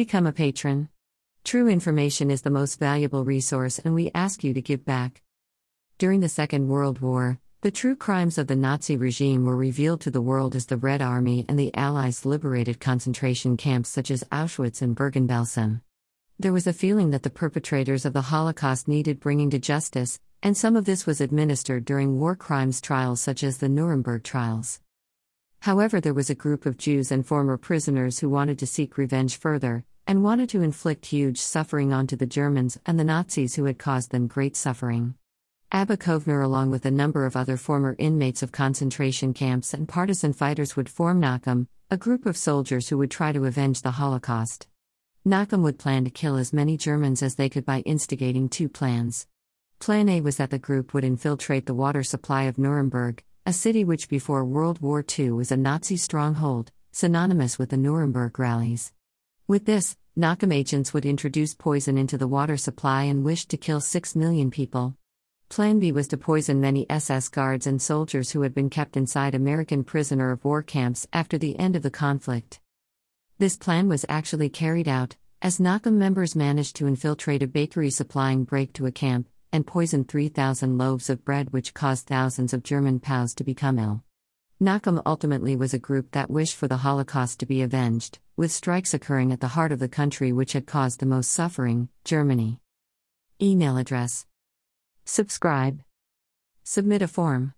Become a patron. True information is the most valuable resource, and we ask you to give back. During the Second World War, the true crimes of the Nazi regime were revealed to the world as the Red Army and the Allies liberated concentration camps such as Auschwitz and Bergen Belsen. There was a feeling that the perpetrators of the Holocaust needed bringing to justice, and some of this was administered during war crimes trials such as the Nuremberg trials. However, there was a group of Jews and former prisoners who wanted to seek revenge further, and wanted to inflict huge suffering onto the Germans and the Nazis who had caused them great suffering. Abba Kovner, along with a number of other former inmates of concentration camps and partisan fighters, would form Nakam, a group of soldiers who would try to avenge the Holocaust. Nakam would plan to kill as many Germans as they could by instigating two plans. Plan A was that the group would infiltrate the water supply of Nuremberg, a city which before World War II was a Nazi stronghold, synonymous with the Nuremberg rallies. With this, Nakam agents would introduce poison into the water supply and wished to kill 6 million people. Plan B was to poison many SS guards and soldiers who had been kept inside American prisoner of war camps after the end of the conflict. This plan was actually carried out, as Nakam members managed to infiltrate a bakery supplying break to a camp and poison 3,000 loaves of bread, which caused thousands of German POWs to become ill. Nakam ultimately was a group that wished for the Holocaust to be avenged, with strikes occurring at the heart of the country which had caused the most suffering Germany. Email address Subscribe. Submit a form.